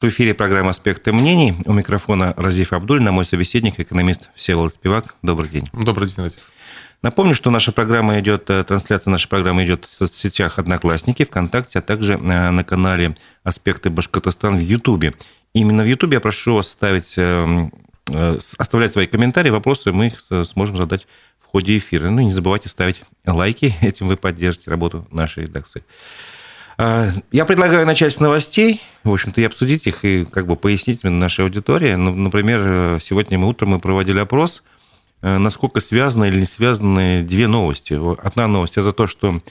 В эфире программа «Аспекты мнений». У микрофона Разиф Абдуль, на мой собеседник, экономист Всеволод Спивак. Добрый день. Добрый день, Разиф. Напомню, что наша программа идет, э, трансляция нашей программы идет в соцсетях «Одноклассники», ВКонтакте, а также э, на канале «Аспекты Башкортостана» в Ютубе. Именно в Ютубе я прошу вас ставить, э, оставлять свои комментарии, вопросы, мы их сможем задать в ходе эфира. Ну и не забывайте ставить лайки, этим вы поддержите работу нашей редакции. А, я предлагаю начать с новостей, в общем-то, и обсудить их, и как бы пояснить нашей аудитории. Ну, например, сегодня мы утром мы проводили опрос, э, насколько связаны или не связаны две новости. Одна новость – это то, что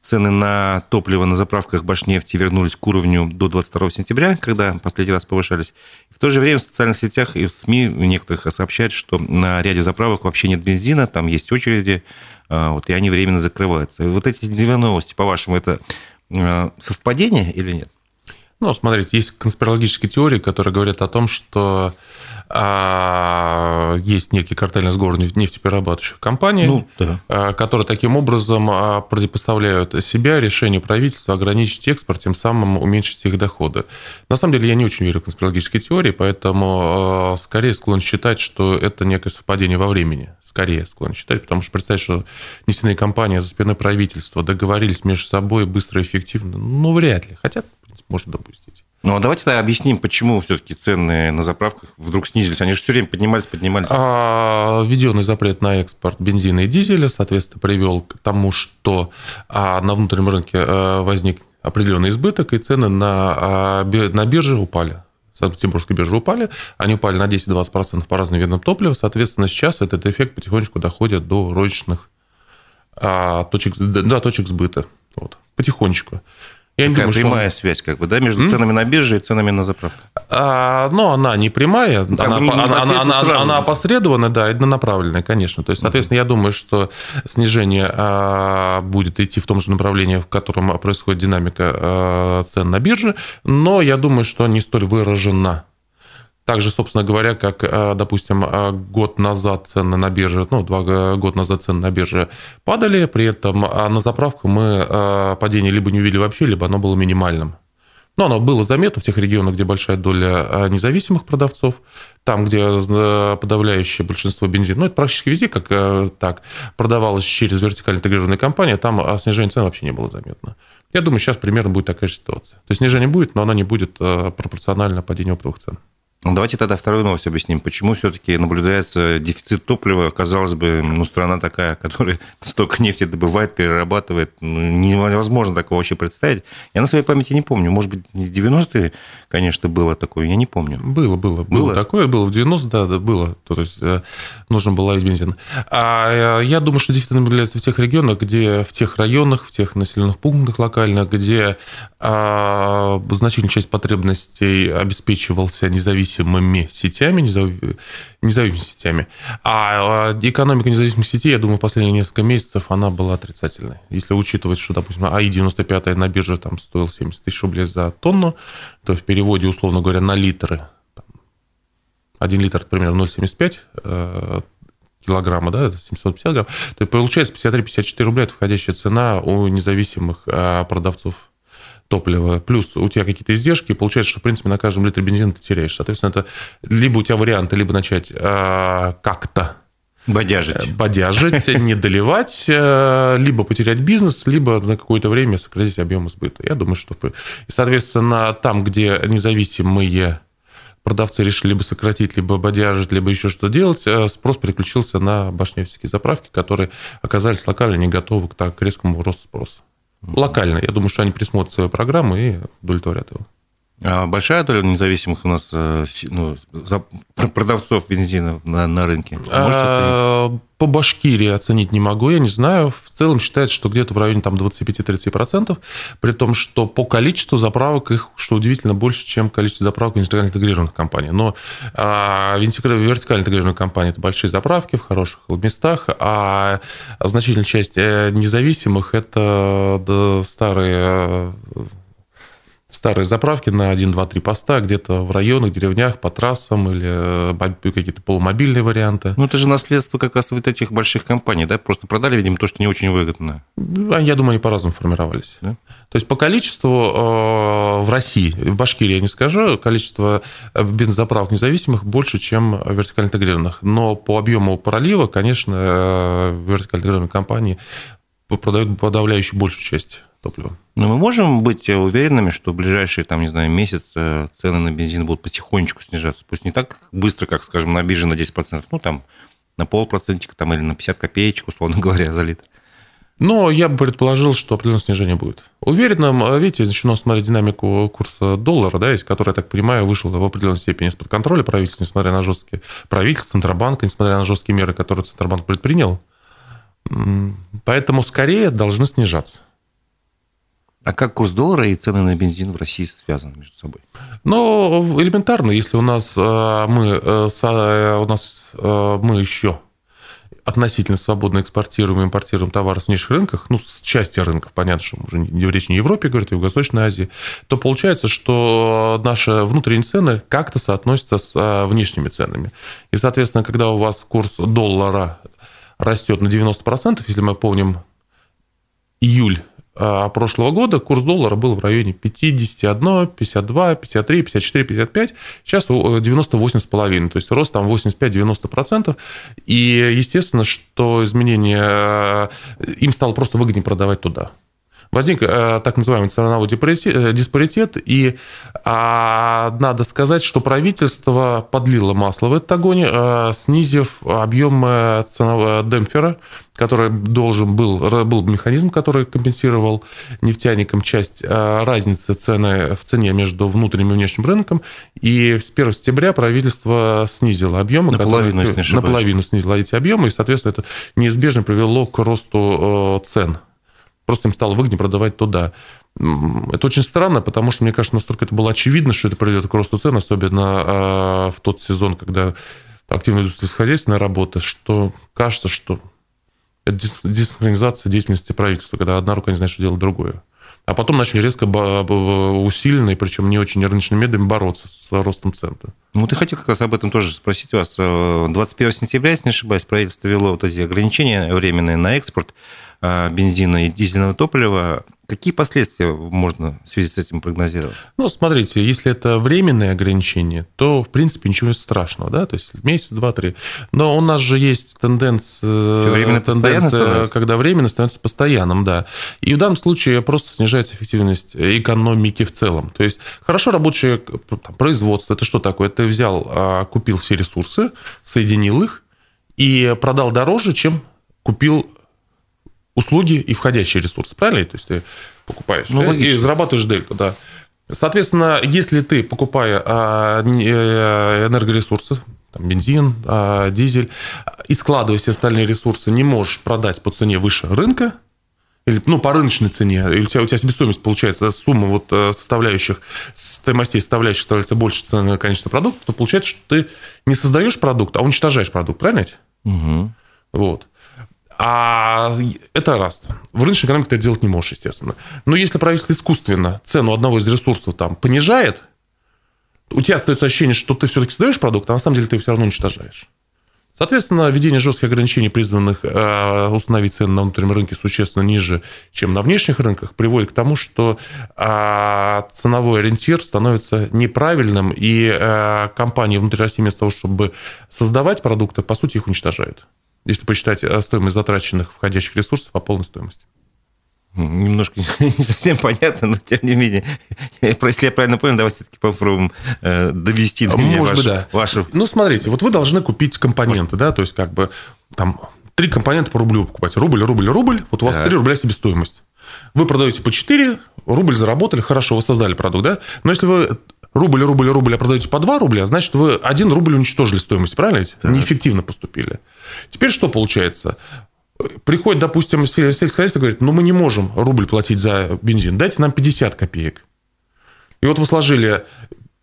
цены на топливо на заправках Башнефти вернулись к уровню до 22 сентября, когда последний раз повышались. В то же время в социальных сетях и в СМИ у некоторых сообщают, что на ряде заправок вообще нет бензина, там есть очереди, а, вот, и они временно закрываются. И вот эти две новости, по-вашему, это совпадение или нет? Ну, смотрите, есть конспирологические теории, которые говорят о том, что а, есть некий картельный сговор нефтеперерабатывающих компаний, ну, да. а, которые таким образом а, противопоставляют себя решению правительства ограничить экспорт, тем самым уменьшить их доходы. На самом деле я не очень верю в конспирологические теории, поэтому а, скорее склонен считать, что это некое совпадение во времени скорее склонен считать, потому что представить, что нефтяные компании за спиной правительства договорились между собой быстро и эффективно, ну, вряд ли. Хотя, в принципе, можно допустить. Ну, а давайте тогда объясним, почему все-таки цены на заправках вдруг снизились. Они же все время поднимались, поднимались. А, введенный запрет на экспорт бензина и дизеля, соответственно, привел к тому, что а, на внутреннем рынке а, возник определенный избыток, и цены на, а, на бирже упали. Санкт-Петербургской биржи упали, они упали на 10-20% по разным видам топлива, соответственно, сейчас этот эффект потихонечку доходит до розничных а, точек, до точек сбыта. Вот, потихонечку. Я Такая думаю, прямая что... связь, как бы, да, между ценами на бирже и ценами на заправках. А, но она не прямая, как она, не, она, она, она, она опосредованная, да, однонаправленная, конечно. То есть, соответственно, я думаю, что снижение а, будет идти в том же направлении, в котором происходит динамика а, цен на бирже, но я думаю, что не столь выражена. Также, собственно говоря, как, э, допустим, э, год назад цены на бирже, ну, два года назад цены на бирже падали, при этом а на заправку мы э, падение либо не увидели вообще, либо оно было минимальным. Но оно было заметно в тех регионах, где большая доля независимых продавцов, там, где подавляющее большинство бензина, ну, это практически везде, как так, продавалось через вертикально интегрированные компании, там снижение цен вообще не было заметно. Я думаю, сейчас примерно будет такая же ситуация. То есть снижение будет, но оно не будет пропорционально падению оптовых цен. Ну, давайте тогда вторую новость объясним. Почему все-таки наблюдается дефицит топлива? Казалось бы, ну, страна такая, которая столько нефти добывает, перерабатывает. Ну, невозможно такого вообще представить. Я на своей памяти не помню. Может быть, в 90-е, конечно, было такое, я не помню. Было, было. Было, было такое, было в 90-е, да, да, было. То есть э, нужно было ловить бензин. А э, я думаю, что дефицит наблюдается в тех регионах, где в тех районах, в тех населенных пунктах локально, где а, значительная часть потребностей обеспечивался независимо независимыми сетями, независимыми сетями. А, а экономика независимых сетей, я думаю, последние несколько месяцев она была отрицательной. Если учитывать, что, допустим, АИ-95 на бирже там стоил 70 тысяч рублей за тонну, то в переводе, условно говоря, на литры, 1 литр, примерно 0,75 э, килограмма, да, это 750 грамм, то получается 53-54 рубля, это входящая цена у независимых э, продавцов топлива, плюс у тебя какие-то издержки, получается, что, в принципе, на каждом литре бензина ты теряешь. Соответственно, это либо у тебя варианты, либо начать э, как-то Бодяжить. Э, бодяжить, не доливать, э, либо потерять бизнес, либо на какое-то время сократить объем сбыта. Я думаю, что... Соответственно, там, где независимые продавцы решили либо сократить, либо бодяжить, либо еще что делать, э, спрос переключился на башнефтские заправки, которые оказались локально не готовы к так резкому росту спроса локально. Я думаю, что они присмотрят свою программу и удовлетворят его. А большая доля независимых у нас э, ну, продавцов бензина на, на рынке? Можете а, оценить? По Башкирии оценить не могу, я не знаю. В целом считается, что где-то в районе там, 25-30%, при том, что по количеству заправок их, что удивительно, больше, чем количество заправок вертикально интегрированных компаний. Но а, вертикально интегрированные компании – это большие заправки в хороших местах, а значительная часть э, независимых – это старые старые заправки на 1, 2, 3 поста где-то в районах, деревнях, по трассам или э, какие-то полумобильные варианты. Ну, это же наследство как раз вот этих больших компаний, да? Просто продали, видимо, то, что не очень выгодно. А я думаю, они по-разному формировались. Да? То есть по количеству э, в России, в Башкирии я не скажу, количество э, бензозаправок независимых больше, чем вертикально интегрированных. Но по объему пролива, конечно, вертикально интегрированные компании продают подавляющую большую часть топлива. Но мы можем быть уверенными, что в ближайшие, там, не знаю, месяц э, цены на бензин будут потихонечку снижаться. Пусть не так быстро, как, скажем, на бирже на 10%, ну, там, на полпроцентика там, или на 50 копеечек, условно говоря, за литр. Но я бы предположил, что определенное снижение будет. Уверенно, видите, начну смотреть динамику курса доллара, да, который, я так понимаю, вышел в определенной степени из-под контроля правительства, несмотря на жесткие правительства, Центробанка, несмотря на жесткие меры, которые Центробанк предпринял. Поэтому скорее должны снижаться. А как курс доллара и цены на бензин в России связаны между собой? Ну, элементарно, если у нас э, мы, э, э, у нас мы еще относительно свободно экспортируем и импортируем товары с внешних рынках, ну, с части рынков, понятно, что уже не, речь не Европе говорит, а Юго-Восточной Азии, то получается, что наши внутренние цены как-то соотносятся с внешними ценами. И, соответственно, когда у вас курс доллара растет на 90%, если мы помним июль прошлого года курс доллара был в районе 51, 52, 53, 54, 55. Сейчас 98,5. То есть рост там 85-90%. И естественно, что изменение им стало просто выгоднее продавать туда возник э, так называемый ценовой э, диспаритет, и а, надо сказать, что правительство подлило масло в этот огонь, э, снизив объем ценового демпфера, который должен был, был механизм, который компенсировал нефтяникам часть разницы цены в цене между внутренним и внешним рынком. И с 1 сентября правительство снизило объемы. Наполовину, которые, наполовину снизило эти объемы, и, соответственно, это неизбежно привело к росту цен Просто им стало выгоднее продавать туда. Это очень странно, потому что, мне кажется, настолько это было очевидно, что это приведет к росту цен, особенно а, в тот сезон, когда активно идут сельскохозяйственная работа, что кажется, что это десинхронизация деятельности правительства, когда одна рука не знает, что делать другое. А потом начали резко усиленно, и причем не очень рыночными методами бороться с ростом цен. Ну, вот хотел как раз об этом тоже спросить вас. 21 сентября, если не ошибаюсь, правительство ввело вот эти ограничения временные на экспорт. А, бензина и дизельного топлива. Какие последствия можно в связи с этим прогнозировать? Ну, смотрите, если это временные ограничения, то, в принципе, ничего страшного, да, то есть месяц, два, три. Но у нас же есть тенденция, тенденция когда временно становится постоянным, да. И в данном случае просто снижается эффективность экономики в целом. То есть хорошо рабочее там, производство, это что такое? Ты взял, а, купил все ресурсы, соединил их и продал дороже, чем купил услуги и входящие ресурсы, правильно? То есть ты покупаешь ну, да? и зарабатываешь дельту, да. Соответственно, если ты, покупая а, э, энергоресурсы, там, бензин, а, дизель, и складывая все остальные ресурсы, не можешь продать по цене выше рынка, или, ну, по рыночной цене, или у тебя, у тебя себестоимость получается, сумма вот э, составляющих, стоимостей составляющих становится больше цены на конечный продукт, то получается, что ты не создаешь продукт, а уничтожаешь продукт, правильно? Угу. Вот. А это раз. В рыночной экономике ты это делать не можешь, естественно. Но если правительство искусственно цену одного из ресурсов там понижает, у тебя остается ощущение, что ты все-таки создаешь продукт, а на самом деле ты его все равно уничтожаешь. Соответственно, введение жестких ограничений, призванных э, установить цены на внутреннем рынке существенно ниже, чем на внешних рынках, приводит к тому, что э, ценовой ориентир становится неправильным, и э, компании внутри России вместо того, чтобы создавать продукты, по сути, их уничтожают если посчитать э, стоимость затраченных входящих ресурсов по полной стоимости. Немножко не совсем понятно, но тем не менее, если я правильно понял, давайте все-таки попробуем э, довести до меня Может ваш, да. вашу... Ну, смотрите, вот вы должны купить компоненты, Может... да, то есть как бы там три компонента по рублю покупать. Рубль, рубль, рубль, вот у вас три рубля себестоимость. Вы продаете по 4, рубль заработали, хорошо, вы создали продукт, да? Но если вы рубль, рубль, рубль, а продаете по 2 рубля, значит, вы 1 рубль уничтожили стоимость, правильно? Так. Неэффективно поступили. Теперь что получается? Приходит, допустим, сельское хозяйство говорит, ну, мы не можем рубль платить за бензин, дайте нам 50 копеек. И вот вы сложили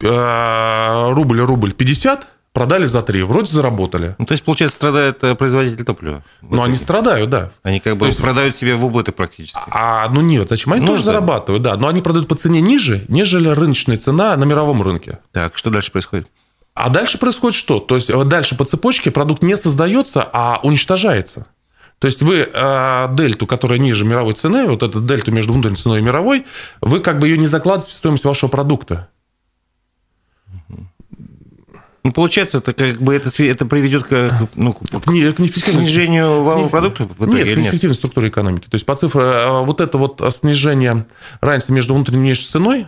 э, рубль, рубль 50, Продали за 3, вроде заработали. Ну, то есть, получается, страдает э, производитель топлива. Ну, они страдают, да. Они как бы есть, продают себе в убыток практически. А, ну нет, зачем? Они ну, тоже да. зарабатывают, да. Но они продают по цене ниже, нежели рыночная цена на мировом рынке. Так, что дальше происходит? А дальше происходит что? То есть, дальше по цепочке продукт не создается, а уничтожается. То есть вы э, дельту, которая ниже мировой цены, вот эту дельту между внутренней ценой и мировой, вы как бы ее не закладываете в стоимость вашего продукта. Ну, получается, это как бы это, это приведет к, ну, к, не, к, снижению валового продукта? В итоге, нет, к неэффективной структуре экономики. То есть по цифре э, вот это вот снижение разницы между внутренней и внешней ценой,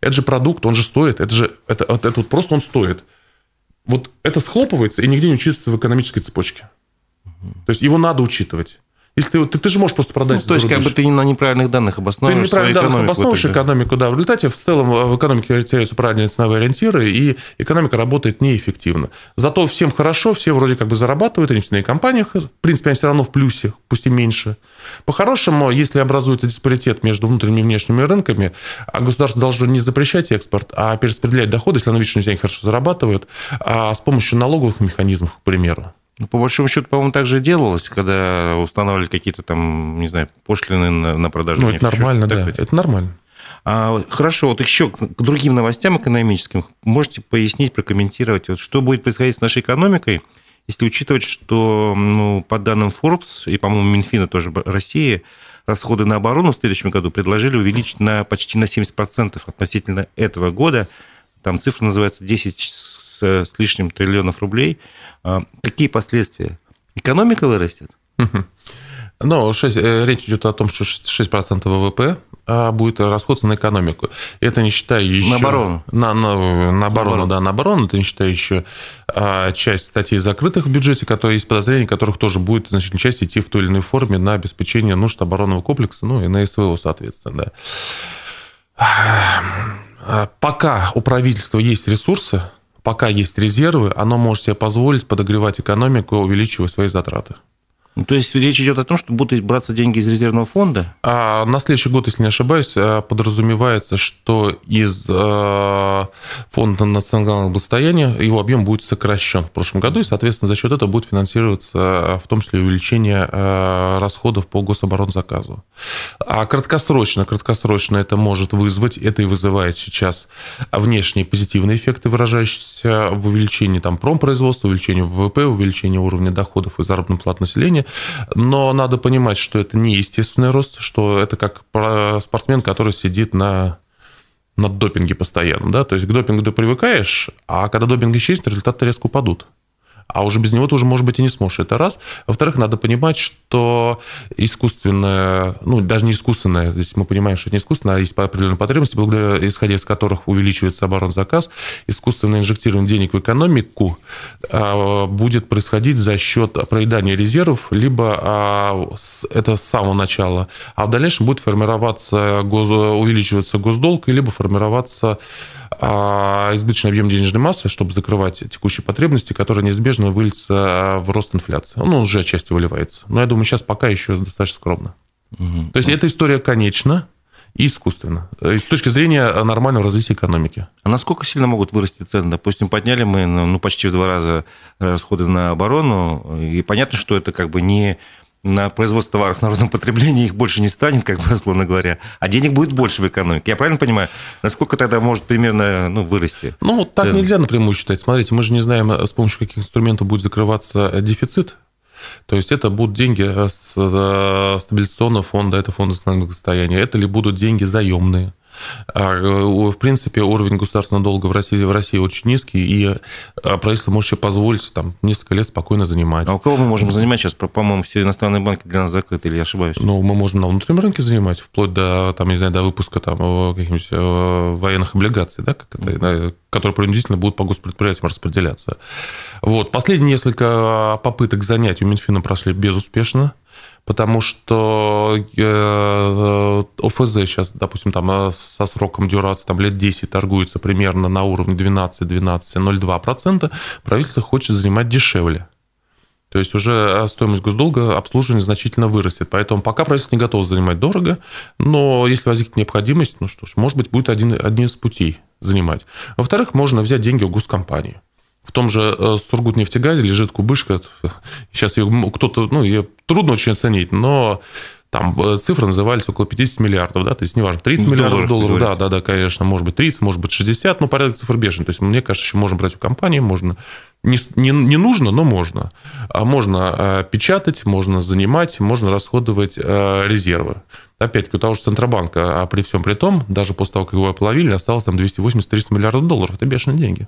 это же продукт, он же стоит, это же это, это, это вот просто он стоит. Вот это схлопывается и нигде не учитывается в экономической цепочке. То есть его надо учитывать. Если ты, ты, ты же можешь просто продать. Ну, то есть, как бы ты на неправильных данных обосновываешь. Ты неправильных данных обосновываешь экономику, да. В результате в целом в экономике теряются правильные ценовые ориентиры, и экономика работает неэффективно. Зато всем хорошо, все вроде как бы зарабатывают, они в нефтяных компаниях, в принципе, они все равно в плюсе, пусть и меньше. По-хорошему, если образуется диспаритет между внутренними и внешними рынками, а государство должно не запрещать экспорт, а перераспределять доходы, если оно видит, что они хорошо зарабатывают, а с помощью налоговых механизмов, к примеру. Ну, по большому счету, по-моему, так же делалось, когда устанавливали какие-то там, не знаю, пошлины на, на продажу. Ну, это нормально, да, так, это нормально. А, хорошо, вот еще к другим новостям экономическим можете пояснить, прокомментировать, вот, что будет происходить с нашей экономикой, если учитывать, что ну, по данным Forbes и, по-моему, Минфина тоже России, расходы на оборону в следующем году предложили увеличить на почти на 70% относительно этого года. Там цифра называется 10 с, лишним триллионов рублей – а, какие последствия? Экономика вырастет? Ну, 6, э, речь идет о том, что 6% ВВП а, будет расходиться на экономику. Это не считая еще... На оборону. На, на, на оборону, да, на оборону. Это не считая еще а, часть статей закрытых в бюджете, которые есть подозрения, которых тоже будет значительная часть идти в той или иной форме на обеспечение нужд оборонного комплекса, ну и на СВО, соответственно, да. Пока у правительства есть ресурсы, пока есть резервы, оно может себе позволить подогревать экономику, увеличивая свои затраты. Ну, то есть речь идет о том, что будут браться деньги из резервного фонда? А на следующий год, если не ошибаюсь, э, подразумевается, что из э, фонда национального благосостояния его объем будет сокращен в прошлом году, и, соответственно, за счет этого будет финансироваться э, в том числе увеличение расходов по гособоронзаказу. А краткосрочно, краткосрочно это может вызвать, это и вызывает сейчас внешние позитивные эффекты, выражающиеся в увеличении там, промпроизводства, увеличении ВВП, увеличении уровня доходов и заработной платы населения, уровне, но надо понимать, что это не естественный рост, что это как спортсмен, который сидит на на допинге постоянно, да, то есть к допингу ты привыкаешь, а когда допинг исчезнет, результаты резко упадут а уже без него ты уже, может быть, и не сможешь. Это раз. Во-вторых, надо понимать, что искусственное, ну, даже не искусственное, здесь мы понимаем, что это не искусственное, а есть определенные потребности, благодаря, исходя из которых увеличивается оборонзаказ, искусственное инжектирование денег в экономику а, будет происходить за счет проедания резервов, либо а, это с самого начала, а в дальнейшем будет формироваться, увеличиваться госдолг, либо формироваться избыточный объем денежной массы, чтобы закрывать текущие потребности, которые неизбежно выльются а, в рост инфляции. Ну, уже отчасти выливается. Но я думаю, сейчас пока еще достаточно скромно. Угу. То есть эта история конечна и искусственно. С точки зрения нормального развития экономики. А насколько сильно могут вырасти цены? Допустим, подняли мы ну, почти в два раза расходы на оборону, и понятно, что это как бы не на производство товаров народного потребления их больше не станет, как бы, условно говоря, а денег будет больше в экономике. Я правильно понимаю? Насколько тогда может примерно ну, вырасти? Ну, так цены? нельзя напрямую считать. Смотрите, мы же не знаем, с помощью каких инструментов будет закрываться дефицит. То есть это будут деньги с э, стабилизационного фонда, это фонд национального состояния, это ли будут деньги заемные. А, в принципе, уровень государственного долга в России, в России очень низкий, и а, правительство может себе позволить там несколько лет спокойно занимать. А у кого мы можем занимать сейчас? По-моему, все иностранные банки для нас закрыты, или я ошибаюсь? Ну, мы можем на внутреннем рынке занимать, вплоть до, там, не знаю, до выпуска там, э, каких-нибудь э, военных облигаций, да, как это, которые принудительно будут по госпредприятиям распределяться. Вот. Последние несколько попыток занять у Минфина прошли безуспешно потому что э, ОФЗ сейчас, допустим, там э, со сроком дюрации там, лет 10 торгуется примерно на уровне 12-12,02%, правительство хочет занимать дешевле. То есть уже стоимость госдолга обслуживания значительно вырастет. Поэтому пока правительство не готово занимать дорого, но если возникнет необходимость, ну что ж, может быть, будет один, один из путей занимать. Во-вторых, можно взять деньги у госкомпании. В том же э, Сургутнефтегазе лежит кубышка. Сейчас ее кто-то, ну, ее трудно очень оценить, но там э, цифры назывались около 50 миллиардов, да, то есть неважно, 30 миллиардов долларов, да, да, да, конечно, может быть 30, может быть 60, но порядок цифр бешеный. То есть, мне кажется, еще можно брать у компании, можно не, не, не нужно, но можно. А можно э, печатать, можно занимать, можно расходовать э, резервы. Опять-таки, у того же Центробанка, а при всем при том, даже после того, как его оплавили, осталось там 280-300 миллиардов долларов. Это бешеные деньги.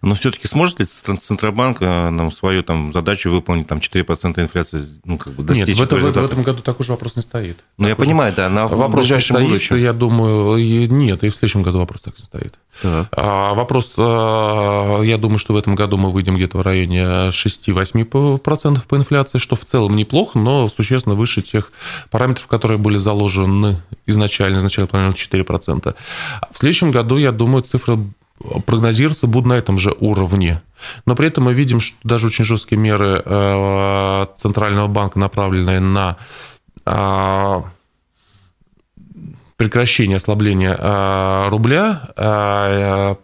Но все-таки сможет ли Центробанк э, нам свою там, задачу выполнить, там 4% инфляции, ну, как бы достичь? Нет, в, это, в, в этом году такой же вопрос не стоит. Ну, я понимаю, да, на вопрос ближайшем стоит, будущем. Я думаю, нет, и в следующем году вопрос так не стоит. Так. А, вопрос, а, я думаю, что в этом году мы выйдем где-то в районе 6-8% по инфляции, что в целом неплохо, но существенно выше тех параметров, которые были заложены изначально, изначально планировано 4%. В следующем году, я думаю, цифра прогнозироваться будут на этом же уровне. Но при этом мы видим, что даже очень жесткие меры э, Центрального банка, направленные на э, прекращение ослабления э, рубля,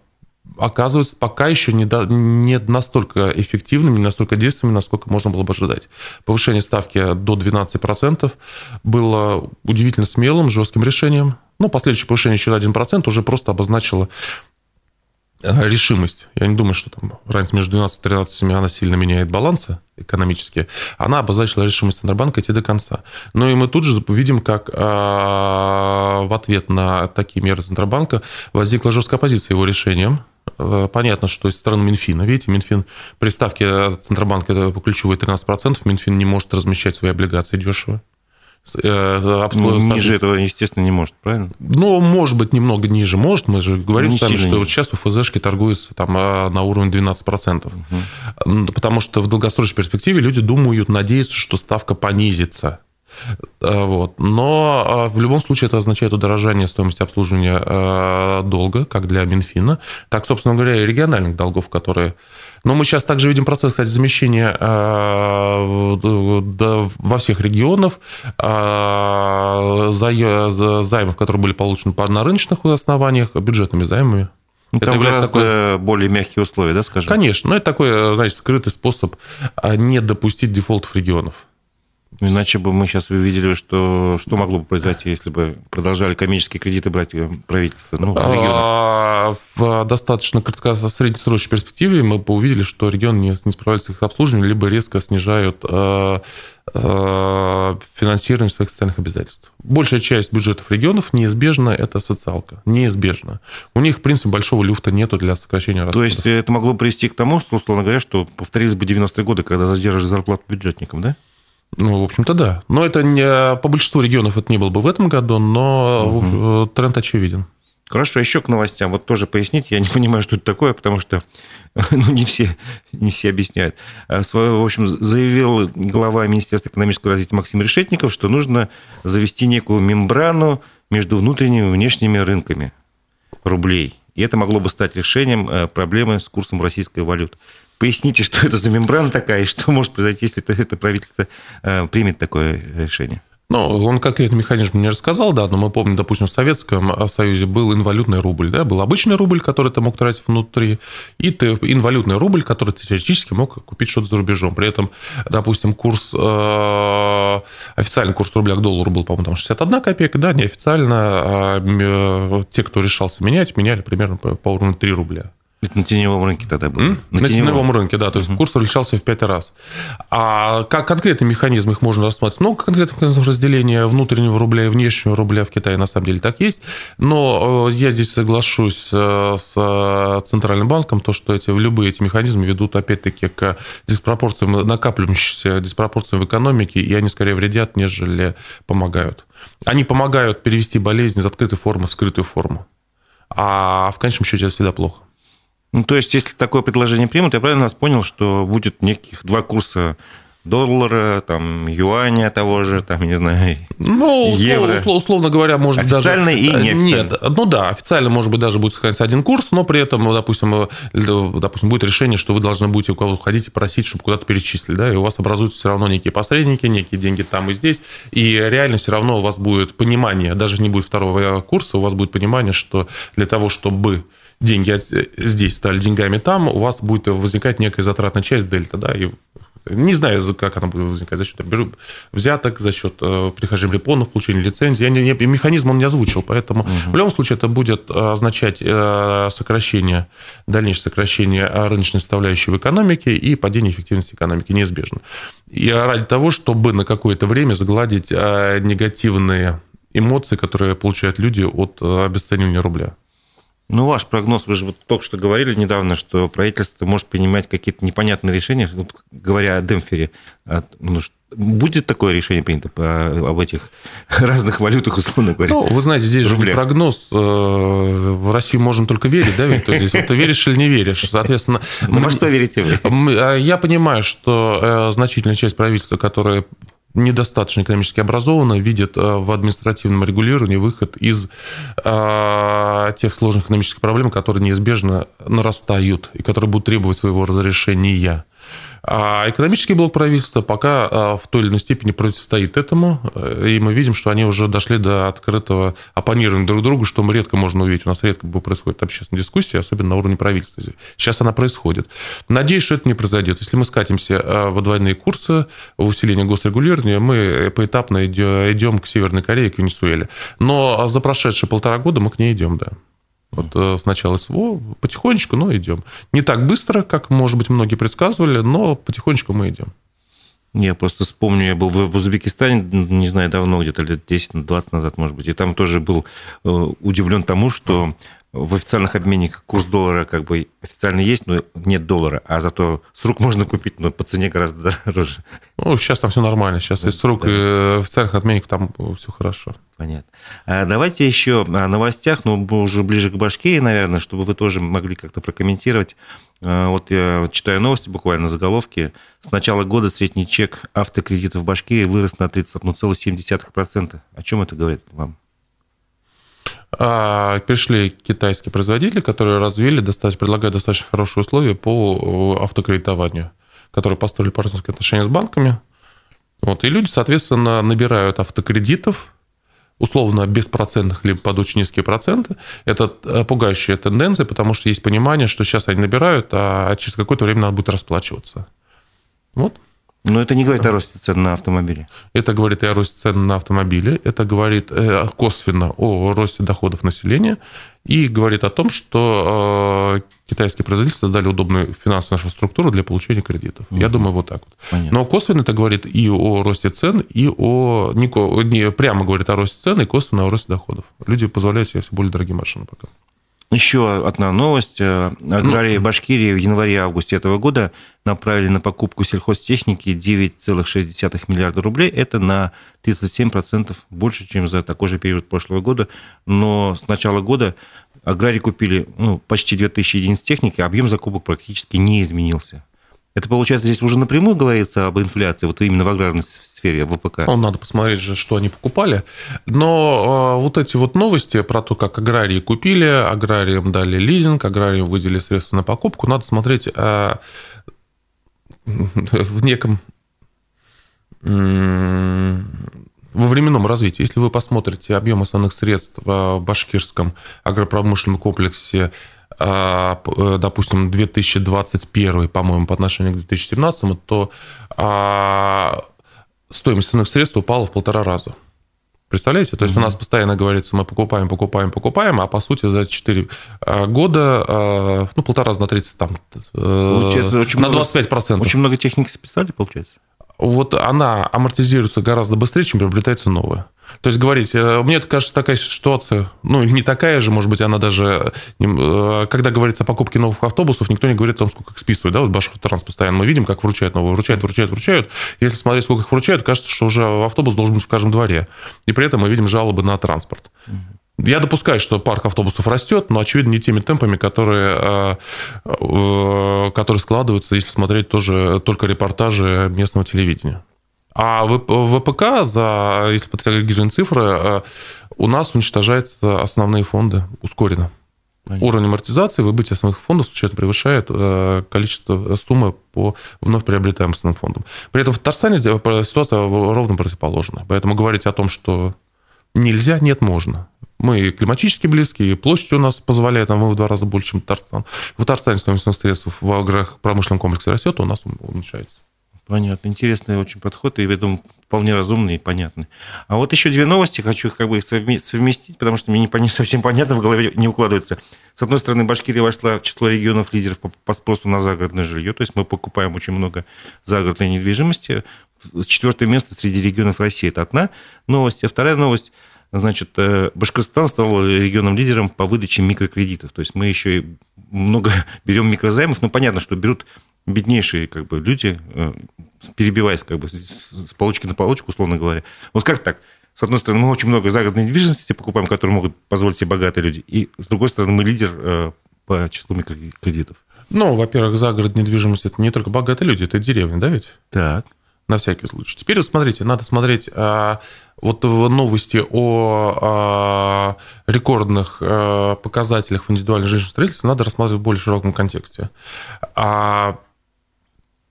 оказываются пока еще не, настолько эффективными, не настолько действенными, насколько можно было бы ожидать. Повышение ставки до 12% было удивительно смелым, жестким решением. Ну, последующее повышение еще на 1% уже просто обозначило решимость. Я не думаю, что там разница между 12 и 13 она сильно меняет балансы экономические. Она обозначила решимость Центробанка идти до конца. Ну и мы тут же видим, как а, в ответ на такие меры Центробанка возникла жесткая позиция его решением. Э, понятно, что из стороны Минфина, видите, Минфин при ставке Центробанка ключевой 13%, Минфин не может размещать свои облигации дешево. Э, ну, ниже этого, естественно, не может, правильно? Ну, может быть, немного ниже может. Мы же говорим с вами, что ниже. сейчас у ФЗшки торгуется там а, на уровне 12%. Угу. Потому что в долгосрочной перспективе люди думают, надеются, что ставка понизится. Э, вот. Но а, в любом случае это означает удорожание стоимости обслуживания э, долга, как для Минфина, так, собственно говоря, и региональных долгов, которые... Но мы сейчас также видим процесс, кстати, замещения э, во всех регионах займов, которые были получены на рыночных основаниях, бюджетными займами. Ну, там гораздо такой... более мягкие условия, да, скажем? Конечно, но это такой, значит, скрытый способ не допустить дефолтов регионов. Иначе бы мы сейчас увидели, что, что могло бы произойти, если бы продолжали коммерческие кредиты брать э, правительство, ну, а, В достаточно среднесрочной перспективе мы бы увидели, что регионы не, не справляются с их обслуживанием, либо резко снижают э, э, финансирование своих социальных обязательств. Большая часть бюджетов регионов неизбежно это социалка. Неизбежно. У них, в принципе, большого люфта нету для сокращения расходов. То есть это могло привести к тому, что, условно говоря, что повторились бы 90-е годы, когда задерживали зарплату бюджетникам, да? Ну, в общем-то, да. Но это не, по большинству регионов это не было бы в этом году, но угу. тренд очевиден. Хорошо, еще к новостям. Вот тоже поясните, я не понимаю, что это такое, потому что ну, не, все, не все объясняют. А, в общем, заявил глава Министерства экономического развития Максим Решетников, что нужно завести некую мембрану между внутренними и внешними рынками рублей. И это могло бы стать решением э, проблемы с курсом российской валюты. Поясните, что это за мембрана такая, и что может произойти, если это, правительство э, примет такое решение? Ну, он конкретный механизм не рассказал, да, но мы помним, допустим, в Советском Союзе был инвалютный рубль, да, был обычный рубль, который ты мог тратить внутри, и ты инвалютный рубль, который ты теоретически мог купить что-то за рубежом. При этом, допустим, курс, э, официальный курс рубля к доллару был, по-моему, там 61 копейка, да, неофициально а, э, те, кто решался менять, меняли примерно по, по уровню 3 рубля. Это на теневом рынке тогда было. На, на теневом. теневом рынке, да. То есть курс различался в пять раз. А как конкретный механизм их можно рассматривать? Много конкретных механизмов разделения внутреннего рубля и внешнего рубля в Китае на самом деле так есть. Но э, я здесь соглашусь э, с э, Центральным банком, то, что эти, любые эти механизмы ведут опять-таки к диспропорциям, накапливающимся диспропорциям в экономике, и они скорее вредят, нежели помогают. Они помогают перевести болезнь из открытой формы в скрытую форму. А в конечном счете это всегда плохо. Ну, то есть, если такое предложение примут, я правильно нас понял, что будет неких два курса доллара, там, юаня того же, там, не знаю, ну, евро. Условно, условно говоря, может быть даже... Официально и неофициально. Нет, ну да, официально, может быть, даже будет сохраняться один курс, но при этом, ну, допустим, э, допустим, будет решение, что вы должны будете у кого-то ходить и просить, чтобы куда-то перечислили, да, и у вас образуются все равно некие посредники, некие деньги там и здесь, и реально все равно у вас будет понимание, даже не будет второго курса, у вас будет понимание, что для того, чтобы деньги здесь стали деньгами там, у вас будет возникать некая затратная часть дельта, да, и не знаю, как она будет возникать, за счет взяток, за счет э, прихождения репонов, получения лицензии. Я не, не, механизм он не озвучил, поэтому угу. в любом случае это будет означать э, сокращение, дальнейшее сокращение рыночной составляющей в экономике и падение эффективности экономики неизбежно. И ради того, чтобы на какое-то время загладить э, негативные эмоции, которые получают люди от обесценивания рубля. Ну, ваш прогноз, вы же вот только что говорили недавно, что правительство может принимать какие-то непонятные решения, вот, говоря о демпфере. Ну, будет такое решение принято по, об этих разных валютах, условно говоря? Ну, вы знаете, здесь рублях. же прогноз. Э, в Россию можно только верить, да? То здесь вот ты веришь или не веришь. Соответственно... Ну, во что верите вы? А, я понимаю, что э, значительная часть правительства, которая недостаточно экономически образованно видят э, в административном регулировании выход из э, тех сложных экономических проблем, которые неизбежно нарастают и которые будут требовать своего разрешения. А экономический блок правительства пока а, в той или иной степени противостоит этому, и мы видим, что они уже дошли до открытого оппонирования друг другу, что мы редко можно увидеть. У нас редко происходит общественная дискуссия, особенно на уровне правительства. Сейчас она происходит. Надеюсь, что это не произойдет. Если мы скатимся а, в двойные курсы, усиление госрегулирования, мы поэтапно идем к Северной Корее, к Венесуэле. Но за прошедшие полтора года мы к ней идем, да. Вот э, сначала СВО, потихонечку, но идем. Не так быстро, как, может быть, многие предсказывали, но потихонечку мы идем. Я просто вспомню, я был в Узбекистане, не знаю, давно, где-то лет 10-20 назад, может быть, и там тоже был э, удивлен тому, что в официальных обменниках курс доллара как бы официально есть, но нет доллара, а зато с рук можно купить, но по цене гораздо дороже. Ну, сейчас там все нормально, сейчас да, и с рук, да. и официальных обменников там все хорошо. Понятно. А давайте еще о новостях, но уже ближе к Башкирии, наверное, чтобы вы тоже могли как-то прокомментировать. А, вот я читаю новости буквально заголовки. С начала года средний чек автокредитов в Башкирии вырос на 31,7%. О чем это говорит вам? А, пришли китайские производители, которые развили, достаточно, предлагают достаточно хорошие условия по автокредитованию, которые построили партнерские отношения с банками. Вот, и люди, соответственно, набирают автокредитов, условно беспроцентных, либо под очень низкие проценты. Это э, пугающая тенденция, потому что есть понимание, что сейчас они набирают, а через какое-то время надо будет расплачиваться. Вот. Но это не говорит о росте цен на автомобили. Это говорит и о росте цен на автомобили, это говорит э, косвенно о росте доходов населения и говорит о том, что э, китайские производители создали удобную финансовую инфраструктуру для получения кредитов. Угу. Я думаю, вот так вот. Понятно. Но косвенно это говорит и о росте цен, и о... Не, не прямо говорит о росте цен, и косвенно о росте доходов. Люди позволяют себе все более дорогие машины пока. Еще одна новость. Э, аграрии Башкирии в январе-августе этого года направили на покупку сельхозтехники 9,6 миллиарда рублей. Это на 37% больше, чем за такой же период прошлого года. Но с начала года аграрии купили ну, почти 2000 единиц техники, объем закупок практически не изменился. Это, получается, здесь уже напрямую говорится об инфляции, вот именно в аграрной сфере, ВПК. Ну, надо посмотреть же, что они покупали. Но э, вот эти вот новости про то, как аграрии купили, аграриям дали лизинг, аграриям выделили средства на покупку, надо смотреть э, в неком во временном развитии. Если вы посмотрите объем основных средств в башкирском агропромышленном комплексе а, э, допустим, 2021, по-моему, по отношению к 2017, то а, стоимость ценных средств упала в полтора раза. Представляете? То есть mm-hmm. у нас постоянно говорится, мы покупаем, покупаем, покупаем, а по сути за 4 а, года, ну, полтора раза на 30, там, э, получается, очень на 25%. Много, очень много техники списали, получается? Вот она амортизируется гораздо быстрее, чем приобретается новая. То есть говорить, э, мне кажется, такая ситуация, ну, не такая же, может быть, она даже, э, когда говорится о покупке новых автобусов, никто не говорит о том, сколько их списывают, да, вот Башавтотранс постоянно мы видим, как вручают новые, вручают, вручают, вручают. Если смотреть, сколько их вручают, кажется, что уже автобус должен быть в каждом дворе. И при этом мы видим жалобы на транспорт. Я допускаю, что парк автобусов растет, но, очевидно, не теми темпами, которые, э, которые складываются, если смотреть тоже только репортажи местного телевидения. А в ВПК, за, если подтягивать цифры, э, у нас уничтожаются основные фонды ускоренно. Понятно. Уровень амортизации выбытия основных фондов случайно превышает э, количество суммы по вновь приобретаемым основным фондам. При этом в Татарстане ситуация ровно противоположная. Поэтому говорить о том, что нельзя, нет, можно. Мы климатически близкие, площадь у нас позволяет, нам в два раза больше, чем Татарстан. В Татарстане стоимость средств в агропромышленном комплексе растет, а у нас уменьшается. Понятно. Интересный очень подход, и, я думаю, вполне разумный и понятный. А вот еще две новости хочу как бы совместить, потому что мне не совсем понятно, в голове не укладывается. С одной стороны, Башкирия вошла в число регионов лидеров по спросу на загородное жилье, то есть мы покупаем очень много загородной недвижимости. Четвертое место среди регионов России – это одна новость. А вторая новость – Значит, э, Башкортостан стал регионом-лидером по выдаче микрокредитов. То есть мы еще много берем микрозаймов, но понятно, что берут беднейшие как бы, люди, э, перебиваясь как бы с полочки на полочку, условно говоря. Вот как так? С одной стороны, мы очень много загородной недвижимости покупаем, которую могут позволить себе богатые люди. И, с другой стороны, мы лидер э, по числу микрокредитов. Ну, во-первых, загородная недвижимость – это не только богатые люди, это деревня, да ведь? Так. На всякий случай. Теперь смотрите, надо смотреть а, вот новости о рекордных а, показателях в индивидуальном жилищном строительстве надо рассматривать в более широком контексте. А,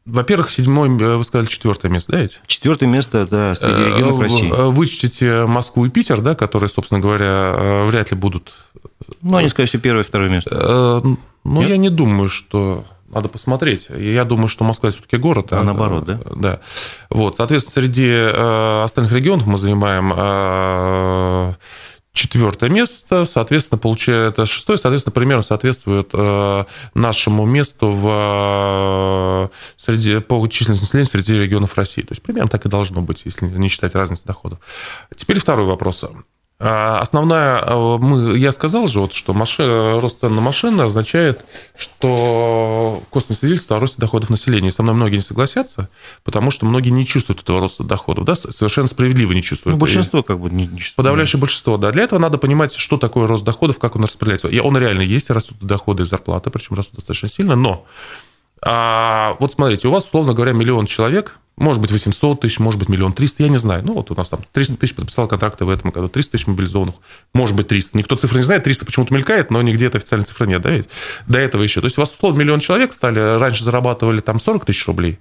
во-первых, седьмое, вы сказали, четвертое место, да, ведь? Четвертое место, да, среди э, регионов России. Вычтите Москву и Питер, да, которые, собственно говоря, э, вряд ли будут... Ну, они, скорее всего, первое и второе место. Э, ну, Нет? я не думаю, что... Надо посмотреть. Я думаю, что Москва все-таки город. А, а наоборот, да? Да. Вот, соответственно, среди остальных регионов мы занимаем четвертое место, соответственно, получает это шестое, соответственно, примерно соответствует э, нашему месту в, э, среди, по численности населения среди регионов России. То есть примерно так и должно быть, если не считать разницы доходов. Теперь второй вопрос. А, основная, а, мы, я сказал же, вот, что машина, рост цен на машины означает, что косвенное свидетельство о росте доходов населения. И со мной многие не согласятся, потому что многие не чувствуют этого роста доходов, да, совершенно справедливо не чувствуют. Ну, большинство как бы не чувствует. Подавляющее большинство, да. Для этого надо понимать, что такое рост доходов, как он распределяется. И он реально есть, растут доходы и зарплаты, причем растут достаточно сильно, но а, вот смотрите, у вас, условно говоря, миллион человек – может быть, 800 тысяч, может быть, миллион триста, я не знаю. Ну, вот у нас там 300 тысяч подписал контракты в этом году, 300 тысяч мобилизованных, может быть, 300. Никто цифры не знает, 300 почему-то мелькает, но нигде этой официальной цифры нет, да, ведь? До этого еще. То есть у вас, условно, миллион человек стали, раньше зарабатывали там 40 тысяч рублей,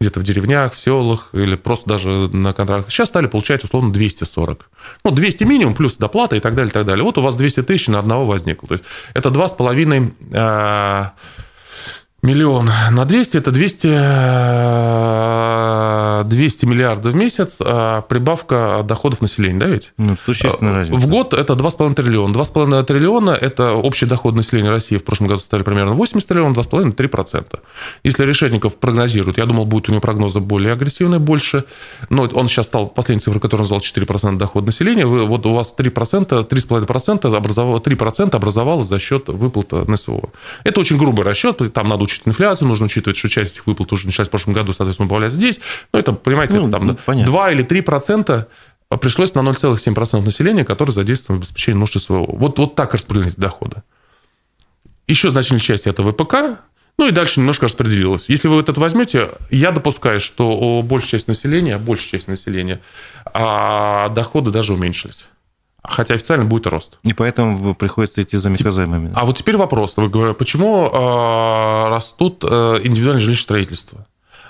где-то в деревнях, в селах или просто даже на контрактах. Сейчас стали получать, условно, 240. Ну, 200 минимум, плюс доплата и так далее, и так далее. Вот у вас 200 тысяч на одного возникло. То есть это 2,5 Миллион на 200 – это 200, 200 миллиардов в месяц, а прибавка доходов населения, да ведь? Ну, существенная а, разница. В год это 2,5 триллиона. 2,5 триллиона – это общий доход населения России в прошлом году стали примерно 80 триллионов, 2,5 – 3%. Если Решетников прогнозирует, я думал, будет у него прогнозы более агрессивные, больше, но он сейчас стал, последняя цифра, которую назвал, 4% дохода населения, вы, вот у вас 3%, 3,5% образовало, 3% образовалось за счет выплаты НСО. Это очень грубый расчет, там надо учитывать инфляцию, нужно учитывать, что часть этих выплат уже началась в прошлом году, соответственно, убавляется здесь. Ну, это, понимаете, ну, это там ну, 2 или 3 процента пришлось на 0,7% населения, которое задействовано в обеспечении нужд СВО. Вот, вот так распределить доходы. Еще значительная часть это ВПК, ну и дальше немножко распределилось. Если вы вот это возьмете, я допускаю, что большая часть населения, большая часть населения, а доходы даже уменьшились. Хотя официально будет рост. И поэтому приходится идти за микрозаймами. А вот теперь вопрос. Почему э, растут э, индивидуальные жилищные строительства?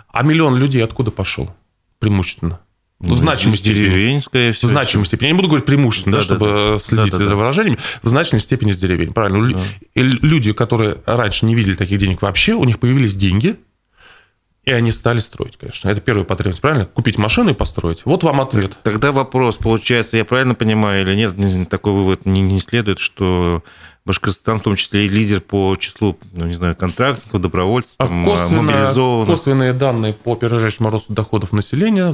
А миллион людей откуда пошел? Преимущественно. Ну, в значимой степени. Всего. В значимой степени. Я не буду говорить преимущественно, да, да, чтобы да, следить да, да, за выражениями. В значительной степени с деревень. Правильно. Да. Люди, которые раньше не видели таких денег вообще, у них появились деньги – и они стали строить, конечно. Это первая потребность, правильно? Купить машину и построить. Вот вам ответ. Тогда вопрос, получается, я правильно понимаю или нет, такой вывод не, не следует, что Башкортостан, в том числе и лидер по числу, ну, не знаю, контрактников, добровольцев, а косвенно, мобилизованных. Косвенные данные по опережающему росту доходов населения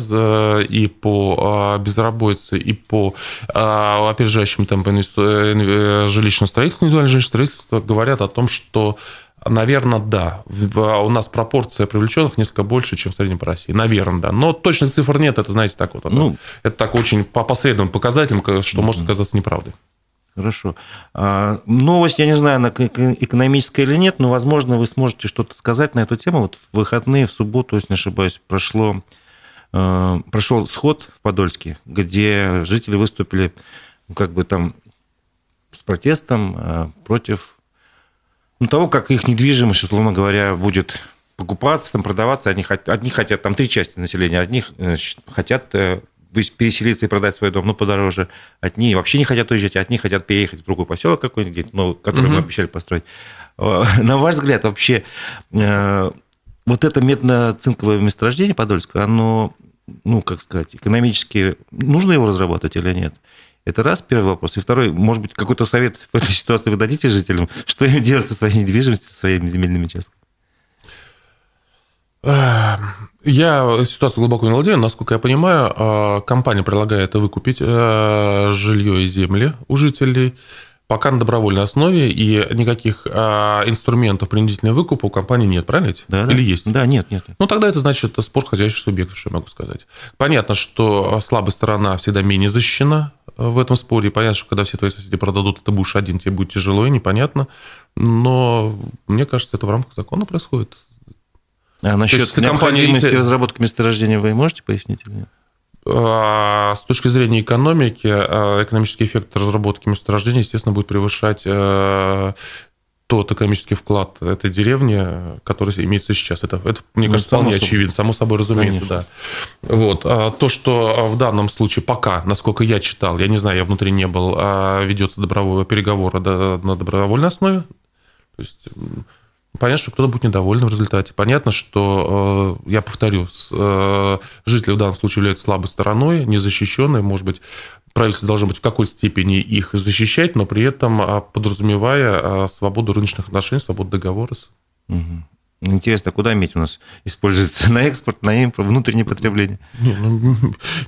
и по а, безработице, и по а, опережающим темпам э, жилищного строительства, индивидуального жилищного строительства говорят о том, что Наверное, да. У нас пропорция привлеченных несколько больше, чем в среднем по России. Наверное, да. Но точных цифр нет. Это, знаете, так вот. Ну, это так очень по посредственным показателям, что может оказаться неправдой. Хорошо. А, новость, я не знаю, она экономическая или нет, но, возможно, вы сможете что-то сказать на эту тему. Вот в выходные, в субботу, если не ошибаюсь, прошло, а, прошел сход в Подольске, где жители выступили как бы там с протестом а, против ну, того, как их недвижимость, условно говоря, будет покупаться, там, продаваться. Одни, одни хотят, там три части населения, одни хотят э, переселиться и продать свой дом, ну, подороже. Одни вообще не хотят уезжать, одни хотят переехать в другой поселок какой-нибудь, ну, который угу. мы обещали построить. На ваш взгляд, вообще, э, вот это медно-цинковое месторождение Подольское, оно, ну, как сказать, экономически, нужно его разрабатывать или нет? Это раз, первый вопрос. И второй, может быть, какой-то совет в этой ситуации вы дадите жителям, что им делать со своей недвижимостью, со своими земельными участками? Я ситуацию глубоко не владею. Насколько я понимаю, а, компания предлагает выкупить э, жилье и земли у жителей пока на добровольной основе, и никаких а, инструментов принудительного выкупа у компании нет, правильно ведь? Да, Или да. есть? Да, нет, нет. Ну, тогда это значит спор хозяйственных субъектов, что я могу сказать. Понятно, что слабая сторона всегда менее защищена в этом споре. Понятно, что когда все твои соседи продадут, ты будешь один, тебе будет тяжело и непонятно. Но мне кажется, это в рамках закона происходит. А насчет есть, необходимости компания... разработки месторождения вы можете пояснить или нет? А, с точки зрения экономики, а, экономический эффект разработки месторождения, естественно, будет превышать э, тот экономический вклад этой деревни, который имеется сейчас. Это, это мне ну, кажется, вполне собой. очевидно, само собой разумеется, Конечно. да. Вот. А то, что в данном случае пока, насколько я читал, я не знаю, я внутри не был, ведется добровольные переговоры на добровольной основе, то есть Понятно, что кто-то будет недоволен в результате. Понятно, что, э, я повторю, э, жители в данном случае являются слабой стороной, незащищенной. Может быть, правительство должно быть в какой-то степени их защищать, но при этом а, подразумевая а, свободу рыночных отношений, свободу договора. Угу. Интересно, куда медь у нас используется? На экспорт, на импорт, внутреннее потребление? Не, ну,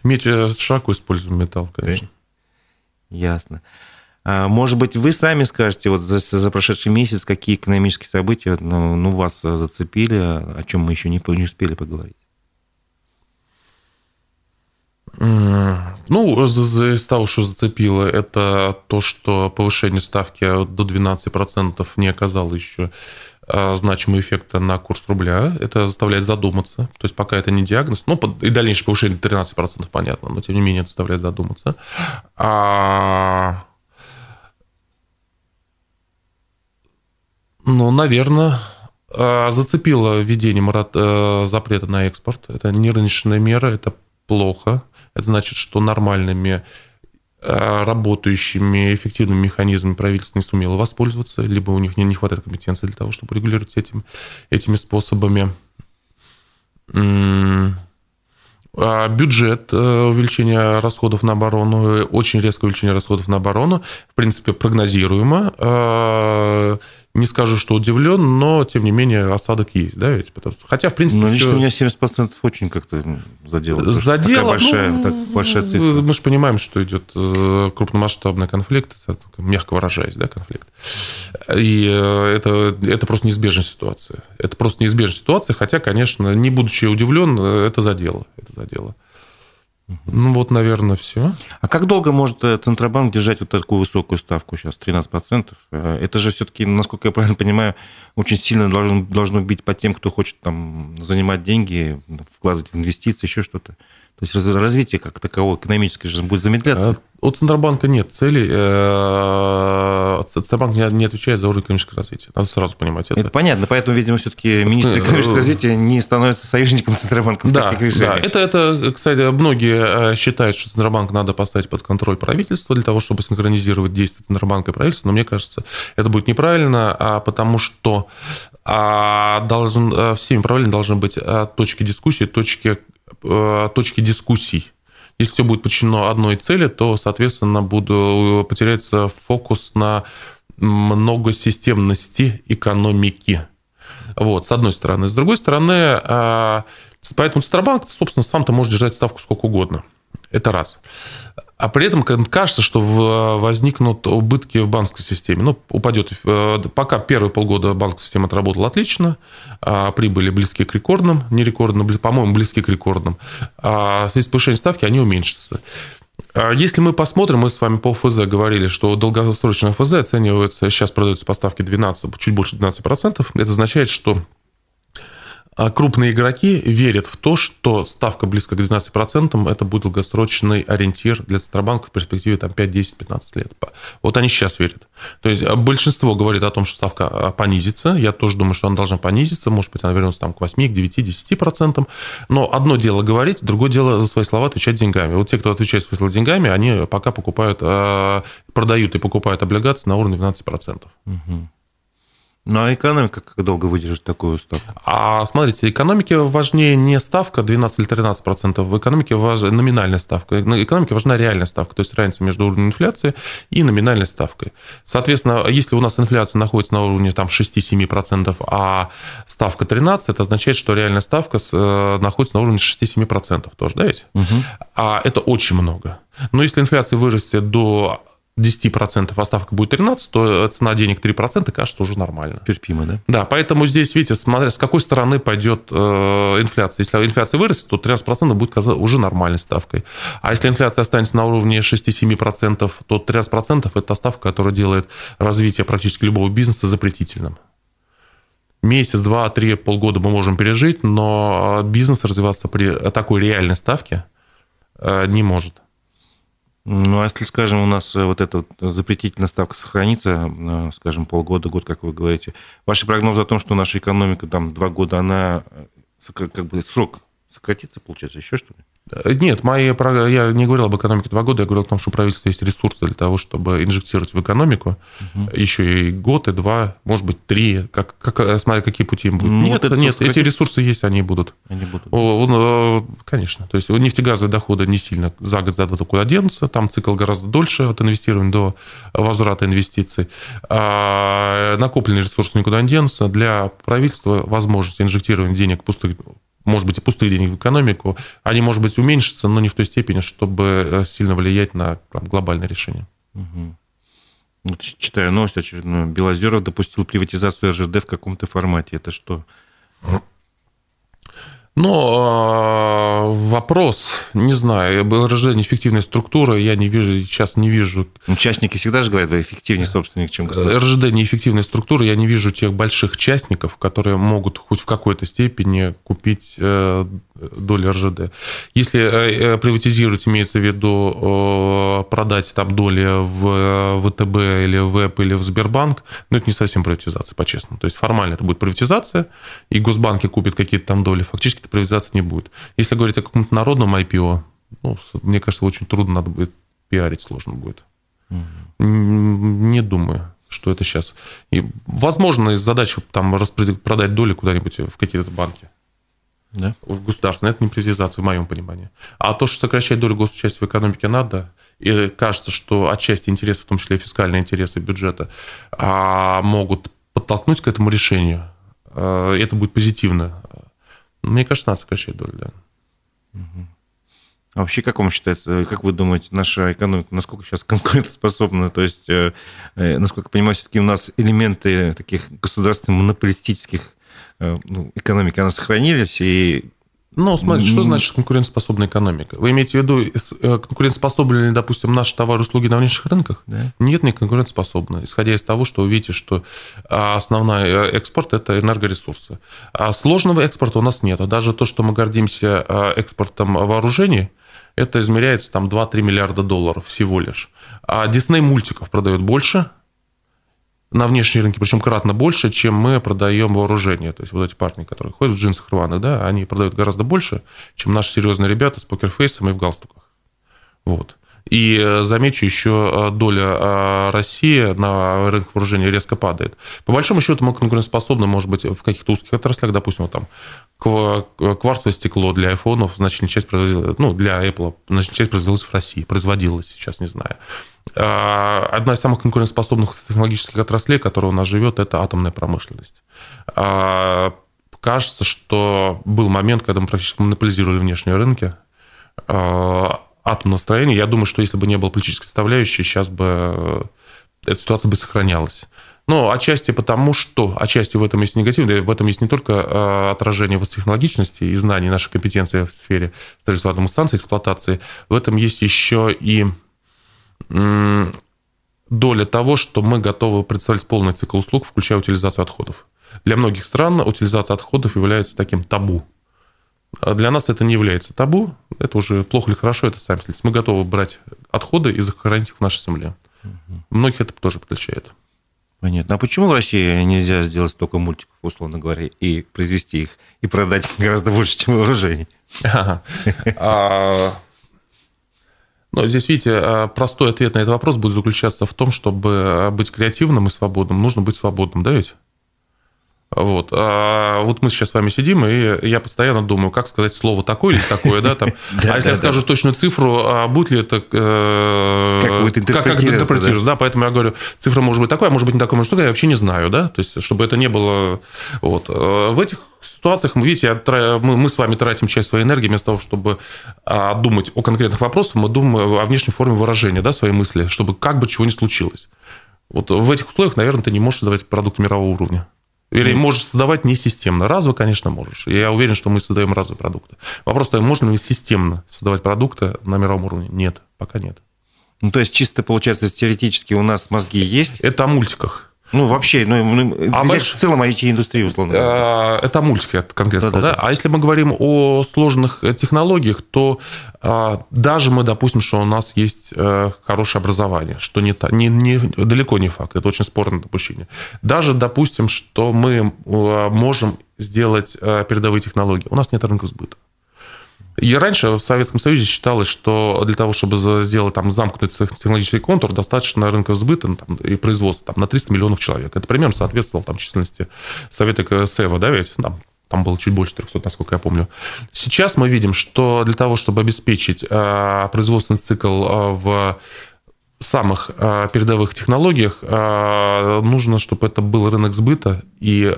медь э, широко используем металл, конечно. Ясно. А, может быть, вы сами скажете, вот за, за прошедший месяц, какие экономические события ну, ну, вас зацепили, о чем мы еще не, не успели поговорить? Ну, из того, что зацепило, это то, что повышение ставки до 12% не оказало еще а, значимого эффекта на курс рубля. Это заставляет задуматься. То есть пока это не диагноз. Ну, и дальнейшее повышение 13% понятно, но тем не менее это заставляет задуматься. А Ну, наверное, а, зацепило введение э, запрета на экспорт. Это не рыночная мера, это плохо. Это значит, что нормальными э, работающими эффективными механизмами правительство не сумело воспользоваться, либо у них не, не хватает компетенции для того, чтобы регулировать этим, этими способами. А бюджет э, увеличения расходов на оборону, очень резкое увеличение расходов на оборону, в принципе, прогнозируемо не скажу, что удивлен, но, тем не менее, осадок есть, да, ведь? Хотя, в принципе... Ну, лично все... меня 70% очень как-то задело. Задело? большая, ну, так большая цифра. Мы же понимаем, что идет э, крупномасштабный конфликт, мягко выражаясь, да, конфликт. И э, это, это просто неизбежная ситуация. Это просто неизбежная ситуация, хотя, конечно, не будучи удивлен, э, это задело. Это задело. Ну вот, наверное, все. А как долго может э, Центробанк держать вот такую высокую ставку сейчас, 13%? Э, это же все-таки, насколько я правильно понимаю, очень сильно должно, должно бить по тем, кто хочет там занимать деньги, вкладывать в инвестиции, еще что-то. То есть развитие как таковое экономическое же будет замедляться. У Центробанка нет цели. Э, Центробанк не отвечает за уровень экономического развития. Надо сразу понимать это. Это понятно, поэтому, видимо, все-таки министр экономического развития не становится союзником Центробанка в да, таких решениях. Да, это, это, кстати, многие э, считают, что Центробанк надо поставить под контроль правительства для того, чтобы синхронизировать действия Центробанка и правительства, но мне кажется, это будет неправильно, а потому что а, должен, э, всеми правильно должны быть точки дискуссии, точки Э, точки дискуссий. Если все будет подчинено одной цели, то, соответственно, буду, потеряется фокус на многосистемности экономики. Вот, с одной стороны. С другой стороны, э, поэтому Центробанк, собственно, сам-то может держать ставку сколько угодно. Это раз. А при этом кажется, что возникнут убытки в банковской системе. Ну, упадет. Э, пока первые полгода банковская система отработала отлично, а прибыли близкие к рекордным, не рекордным, по-моему, близкие к рекордным. А в связи с повышением ставки они уменьшатся. А если мы посмотрим, мы с вами по ФЗ говорили, что долгосрочное ФЗ оценивается, сейчас продается по ставке 12, чуть больше 12%. Это означает, что а крупные игроки верят в то, что ставка близко к 12% это будет долгосрочный ориентир для Центробанка в перспективе там, 5, 10, 15 лет. Вот они сейчас верят. То есть а, большинство говорит о том, что ставка а, понизится. Я тоже думаю, что она должна понизиться. Может быть, она вернется там, к 8, к 9, 10%. Но одно дело говорить, другое дело за свои слова отвечать деньгами. Вот те, кто отвечает свои деньгами, они пока покупают, продают и покупают облигации на уровне 12%. Угу. Ну а экономика как долго выдержит такую ставку? А смотрите, экономике важнее не ставка 12 или 13 процентов, в экономике важна номинальная ставка. В экономике важна реальная ставка, то есть разница между уровнем инфляции и номинальной ставкой. Соответственно, если у нас инфляция находится на уровне там, 6-7 процентов, а ставка 13, это означает, что реальная ставка э, находится на уровне 6-7 процентов тоже, да ведь? Угу. А это очень много. Но если инфляция вырастет до 10%, а ставка будет 13%, то цена денег 3% кажется уже нормально. Терпимо, да? Да, поэтому здесь, видите, смотря с какой стороны пойдет э, инфляция. Если инфляция вырастет, то 13% будет уже нормальной ставкой. А если инфляция останется на уровне 6-7%, то 13% – это ставка, которая делает развитие практически любого бизнеса запретительным. Месяц, два, три, полгода мы можем пережить, но бизнес развиваться при такой реальной ставке э, не может. Ну, а если, скажем, у нас э, вот эта запретительная ставка сохранится, э, скажем, полгода, год, как вы говорите, ваши прогнозы о том, что наша экономика там два года, она э, как бы срок сократится, получается, еще что ли? Нет, мои, я не говорил об экономике два года, я говорил о том, что у правительства есть ресурсы для того, чтобы инжектировать в экономику угу. еще и год, и два, может быть, три, как, как, смотря какие пути им будут. Ну, нет, вот нет эти ресурсы есть, они будут. Они будут. О, конечно. То есть нефтегазовые доходы не сильно за год, за два куда денутся, там цикл гораздо дольше от инвестирования до возврата инвестиций. А накопленные ресурсы никуда не денутся. Для правительства возможность инжектирования денег пустых может быть, и пустых денег в экономику, они, может быть, уменьшатся, но не в той степени, чтобы э, сильно влиять на там, глобальное решение. Угу. Вот читаю новость очередную. Белозеров допустил приватизацию РЖД в каком-то формате. Это что? Но э, вопрос, не знаю, РЖД неэффективная структура, я не вижу, сейчас не вижу... Участники всегда же говорят, вы эффективнее собственник, чем государство. РЖД неэффективная структура, я не вижу тех больших частников, которые могут хоть в какой-то степени купить э, доли РЖД. Если э, приватизировать, имеется в виду продать там доли в ВТБ или в ВЭП или в Сбербанк, но это не совсем приватизация, по-честному. То есть формально это будет приватизация, и госбанки купят какие-то там доли, фактически приватизация не будет. Если говорить о каком-то народном IPO, ну, мне кажется, очень трудно надо будет пиарить, сложно будет. Угу. Не думаю что это сейчас. И, возможно, задача там продать доли куда-нибудь в какие-то банки да? в государственной. Это не приватизация, в моем понимании. А то, что сокращать долю госучастия в экономике надо, и кажется, что отчасти интересы, в том числе и фискальные интересы бюджета, а, могут подтолкнуть к этому решению. А, это будет позитивно. Мне кажется, надо сокращать долю, да. А вообще, как вам считается, как вы думаете, наша экономика насколько сейчас конкурентоспособна? То есть, э, э, насколько я понимаю, все-таки у нас элементы таких государственных монополистических Э, ну, экономики, она сохранились, и ну, смотрите, что значит конкурентоспособная экономика? Вы имеете в виду, э, конкурентоспособны ли, допустим, наши товары и услуги на внешних рынках? Да. Нет, не конкурентоспособны. Исходя из того, что вы видите, что а, основной э, экспорт – это энергоресурсы. А сложного экспорта у нас нет. Даже то, что мы гордимся экспортом вооружений, это измеряется там 2-3 миллиарда долларов всего лишь. А Дисней мультиков продает больше – на внешние рынки, причем кратно больше, чем мы продаем вооружение. То есть вот эти парни, которые ходят в джинсах рваных, да, они продают гораздо больше, чем наши серьезные ребята с покерфейсом и в галстуках. Вот. И э, замечу, еще э, доля э, России на рынке вооружения резко падает. По большому счету мы конкурентоспособны, может быть, в каких-то узких отраслях, допустим, там кварцевое стекло для айфонов, значительная часть производилась, ну, для Apple, значительная часть производилась в России, производилась, сейчас не знаю. А, одна из самых конкурентоспособных технологических отраслей, которая у нас живет, это атомная промышленность. А, кажется, что был момент, когда мы практически монополизировали внешние рынки а, атомного строения. Я думаю, что если бы не было политической составляющей, сейчас бы э, эта ситуация бы сохранялась. Ну, отчасти потому, что отчасти в этом есть негатив, в этом есть не только э, отражение высокотехнологичности и знаний нашей компетенции в сфере строительства атомных станций, эксплуатации, в этом есть еще и доля того, что мы готовы представить полный цикл услуг, включая утилизацию отходов. Для многих стран утилизация отходов является таким табу. А для нас это не является табу, это уже плохо или хорошо, это сами следите. Мы готовы брать отходы и захоронить их в нашей земле. Угу. Многих это тоже отличает. Понятно. А почему в России нельзя сделать столько мультиков, условно говоря, и произвести их, и продать гораздо больше, чем вооружений? А, но здесь, видите, а, простой ответ на этот вопрос будет заключаться в том, чтобы быть креативным и свободным, нужно быть свободным, да ведь? Вот. А вот мы сейчас с вами сидим, и я постоянно думаю, как сказать слово такое или такое, да, там. А если я скажу точную цифру, а будет ли это... Э, как будет интерпретироваться, да? Поэтому я говорю, цифра может быть такая, может быть не такая, может такая, я вообще не знаю, да? То есть, чтобы это не было... Вот. Э, в этих ситуациях, мы видите, мы с вами тратим часть своей энергии вместо того, чтобы а, думать о конкретных вопросах, мы думаем о внешней форме выражения, да, своей мысли, чтобы как бы чего ни случилось. Вот в этих условиях, наверное, ты не можешь создавать продукт мирового уровня. Или можешь создавать не системно. Разово, конечно, можешь. Я уверен, что мы создаем разовые продукты. Вопрос, то можно ли системно создавать продукты на мировом уровне? Нет, пока нет. Ну, то есть, чисто, получается, теоретически у нас мозги есть? Это о мультиках. Ну, вообще, ну, ну а больше... в целом IT-индустрии, условно. Э, это мультики конкретно. Да, да, да. А если мы говорим о сложных э, технологиях, то а, даже мы допустим, что у нас есть э, хорошее образование, что не, не, не, далеко не факт, это очень спорное допущение. Даже допустим, что мы можем сделать передовые технологии, у нас нет рынка сбыта. И раньше в Советском Союзе считалось, что для того, чтобы сделать там замкнутый технологический контур, достаточно рынка сбыта ну, там, и производства там, на 300 миллионов человек. Это примерно соответствовало там, численности Совета СЭВа, да, ведь там, там было чуть больше 300, насколько я помню. Сейчас мы видим, что для того, чтобы обеспечить э, производственный цикл э, в самых э, передовых технологиях, э, нужно, чтобы это был рынок сбыта, и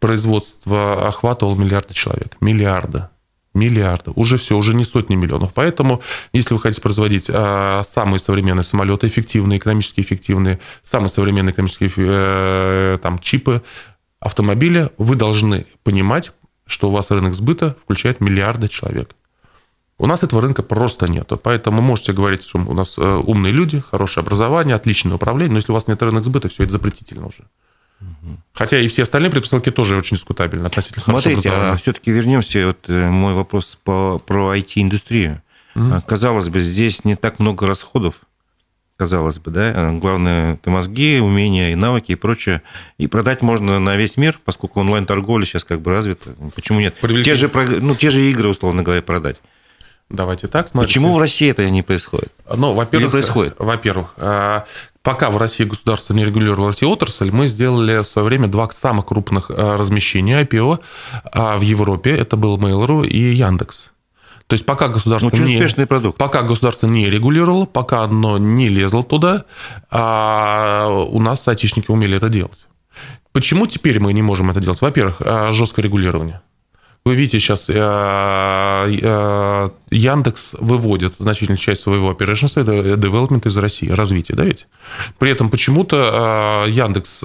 производство охватывало миллиарды человек. Миллиарды миллиардов. Уже все, уже не сотни миллионов. Поэтому, если вы хотите производить а, самые современные самолеты, эффективные, экономически эффективные, самые современные экономические э, там, чипы, автомобиля, вы должны понимать, что у вас рынок сбыта включает миллиарды человек. У нас этого рынка просто нет. Поэтому можете говорить, что у нас э, умные люди, хорошее образование, отличное управление, но если у вас нет рынка сбыта, все это запретительно уже. Хотя и все остальные предпосылки тоже очень дискутабельны относительно Смотрите, а все-таки вернемся, вот э, мой вопрос по, про IT-индустрию. Mm-hmm. Казалось бы, здесь не так много расходов, казалось бы, да. А главное, это мозги, умения и навыки и прочее. И продать можно на весь мир, поскольку онлайн-торговля сейчас как бы развита. Почему нет? Те же, ну, те же игры, условно говоря, продать. Давайте так. Смотрите. Почему в России это не происходит? Ну, во-первых, Или происходит? Во-первых, а, пока в России государство не регулировало эти отрасль, мы сделали в свое время два самых крупных а, размещения IPO а, в Европе. Это был Mail.ru и Яндекс. То есть пока государство Очень не, успешный продукт. Пока государство не регулировало, пока оно не лезло туда, а у нас айтишники умели это делать. Почему теперь мы не можем это делать? Во-первых, жесткое регулирование. Вы видите, сейчас э, э, Яндекс выводит значительную часть своего операционного это development из России, развитие, да ведь? При этом почему-то э, Яндекс,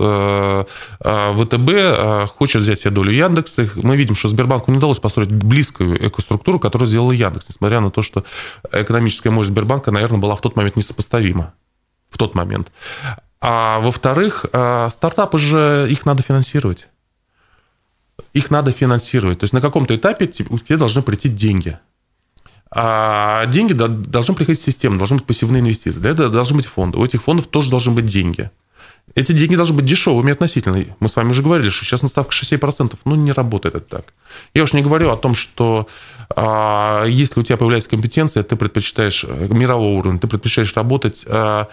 ВТБ хочет взять себе долю Яндекса. Мы видим, что Сбербанку не удалось построить близкую экоструктуру, которую сделал Яндекс, несмотря на то, что экономическая мощь Сбербанка, наверное, была в тот момент несопоставима. В тот момент. А во-вторых, стартапы же, их надо финансировать их надо финансировать. То есть на каком-то этапе тебе должны прийти деньги. А деньги должны приходить системно, должны быть пассивные инвестиции. Для этого должны быть фонды. У этих фондов тоже должны быть деньги. Эти деньги должны быть дешевыми относительно. Мы с вами уже говорили, что сейчас наставка 6%. Ну, не работает это так. Я уж не говорю о том, что а, если у тебя появляется компетенция, ты предпочитаешь э, мирового уровня, ты предпочитаешь работать а,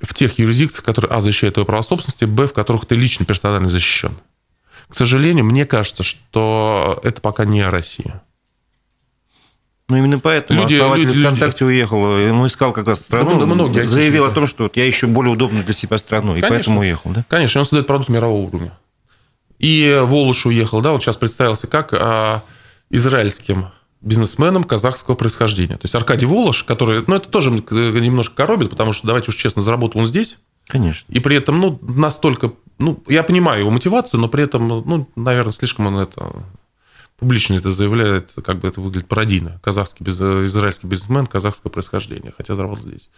в тех юрисдикциях, которые, а, защищают твое право собственности, б, в которых ты лично персонально защищен. К сожалению, мне кажется, что это пока не Россия. Ну, именно поэтому люди, основатель люди, ВКонтакте люди. уехал. Ему искал как раз страну. Да, многие заявил о том, что вот я ищу более удобную для себя страну. Конечно, и поэтому уехал. Да? Конечно, он создает продукт мирового уровня. И Волош уехал, да, вот сейчас представился как а, израильским бизнесменом казахского происхождения. То есть Аркадий Волош, который, ну, это тоже немножко коробит, потому что, давайте уж честно, заработал он здесь. Конечно. И при этом, ну, настолько ну, я понимаю его мотивацию, но при этом, ну, наверное, слишком он это публично это заявляет, как бы это выглядит пародийно. Казахский, израильский бизнесмен казахского происхождения, хотя заработал здесь.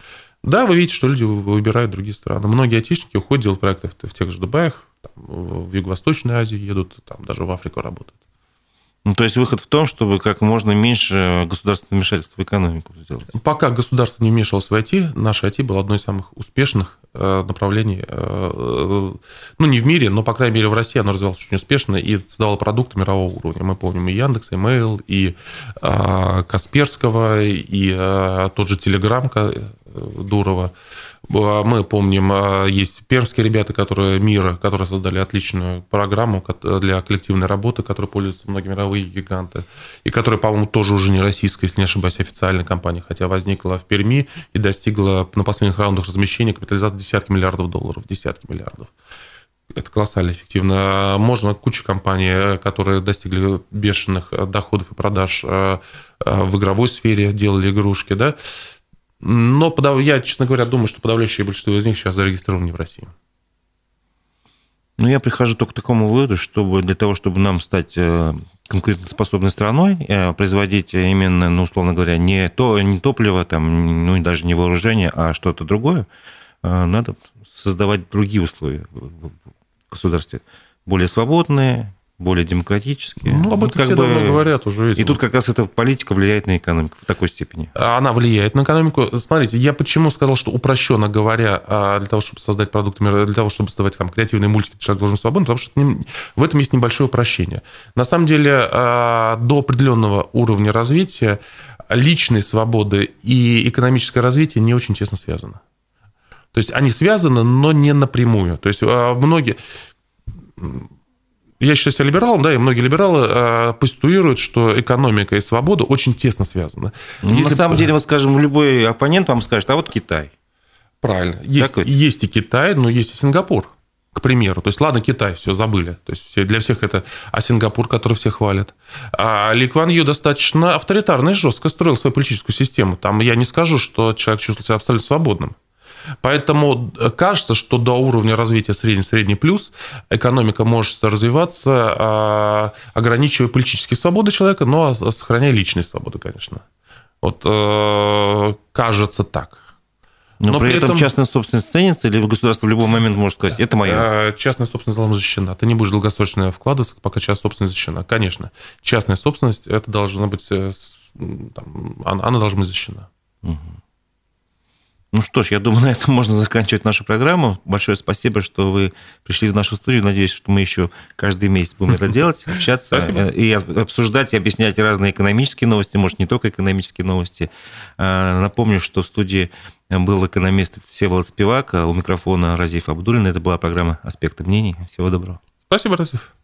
Да, вы видите, что люди выбирают другие страны. Многие айтишники уходят делать проекты в тех же Дубаях, там, в Юго-Восточной Азии едут, там даже в Африку работают. Ну, то есть выход в том, чтобы как можно меньше государственного вмешательства в экономику сделать. Пока государство не вмешивалось в IT, наше IT было одно из самых успешных направлений, э, ну, не в мире, но, по крайней мере, в России оно развивалось очень успешно и создавало продукты мирового уровня. Мы помним и Яндекс, и Mail, и э, Касперского, и тот же Телеграм Дурова. Мы помним, есть пермские ребята, которые мира, которые создали отличную программу для коллективной работы, которой пользуются многие мировые гиганты, и которая, по-моему, тоже уже не российская, если не ошибаюсь, официальная компания, хотя возникла в Перми и достигла на последних раундах размещения капитализации десятки миллиардов долларов, десятки миллиардов. Это колоссально эффективно. Можно куча компаний, которые достигли бешеных доходов и продаж а, в игровой сфере, делали игрушки, да, но я, честно говоря, думаю, что подавляющее большинство из них сейчас зарегистрированы в России. Ну, я прихожу только к такому выводу, чтобы для того, чтобы нам стать э, конкурентоспособной страной, э, производить именно, ну, условно говоря, не, то, не топливо, там, ну, и даже не вооружение, а что-то другое, э, надо создавать другие условия в государстве. Более свободные, более демократические. Ну, об этом как все бы... давно говорят уже. Видимо. И тут как раз эта политика влияет на экономику в такой степени. Она влияет на экономику. Смотрите, я почему сказал, что упрощенно говоря, а, для того, чтобы создать продукты, для того, чтобы создавать там, креативные мультики, человек должен свободно, потому что в этом есть небольшое упрощение. На самом деле, а, до определенного уровня развития личной свободы и экономическое развитие не очень тесно связаны. То есть они связаны, но не напрямую. То есть а, многие я считаю себя либералом, да, и многие либералы э, постулируют, что экономика и свобода очень тесно связаны. Ну, Если... На самом деле, вот, скажем, любой оппонент вам скажет, а вот Китай. Правильно. Есть, есть и Китай, но есть и Сингапур, к примеру. То есть, ладно, Китай, все забыли. То есть, для всех это... А Сингапур, который всех хвалят. А Ли Кван Ю достаточно авторитарно и жестко строил свою политическую систему. Там я не скажу, что человек чувствует себя абсолютно свободным. Поэтому э, кажется, что до уровня развития средний-средний плюс экономика может развиваться, а, ограничивая политические свободы человека, но сохраняя личные свободы, конечно. Вот э, кажется так. Но, но при, при этом, этом частная собственность ценится, или государство в любой момент может сказать, это мое? Э, частная собственность должна защищена. Ты не будешь долгосрочно вкладываться, пока частная собственность защищена. Конечно, частная собственность, это должна быть, там, она должна быть защищена. Угу. Ну что ж, я думаю, на этом можно заканчивать нашу программу. Большое спасибо, что вы пришли в нашу студию. Надеюсь, что мы еще каждый месяц будем это делать, общаться спасибо. и обсуждать, и объяснять разные экономические новости, может, не только экономические новости. А, напомню, что в студии был экономист Всеволод Спивак, а у микрофона Разиф Абдулин. Это была программа «Аспекты мнений». Всего доброго. Спасибо, Разиф.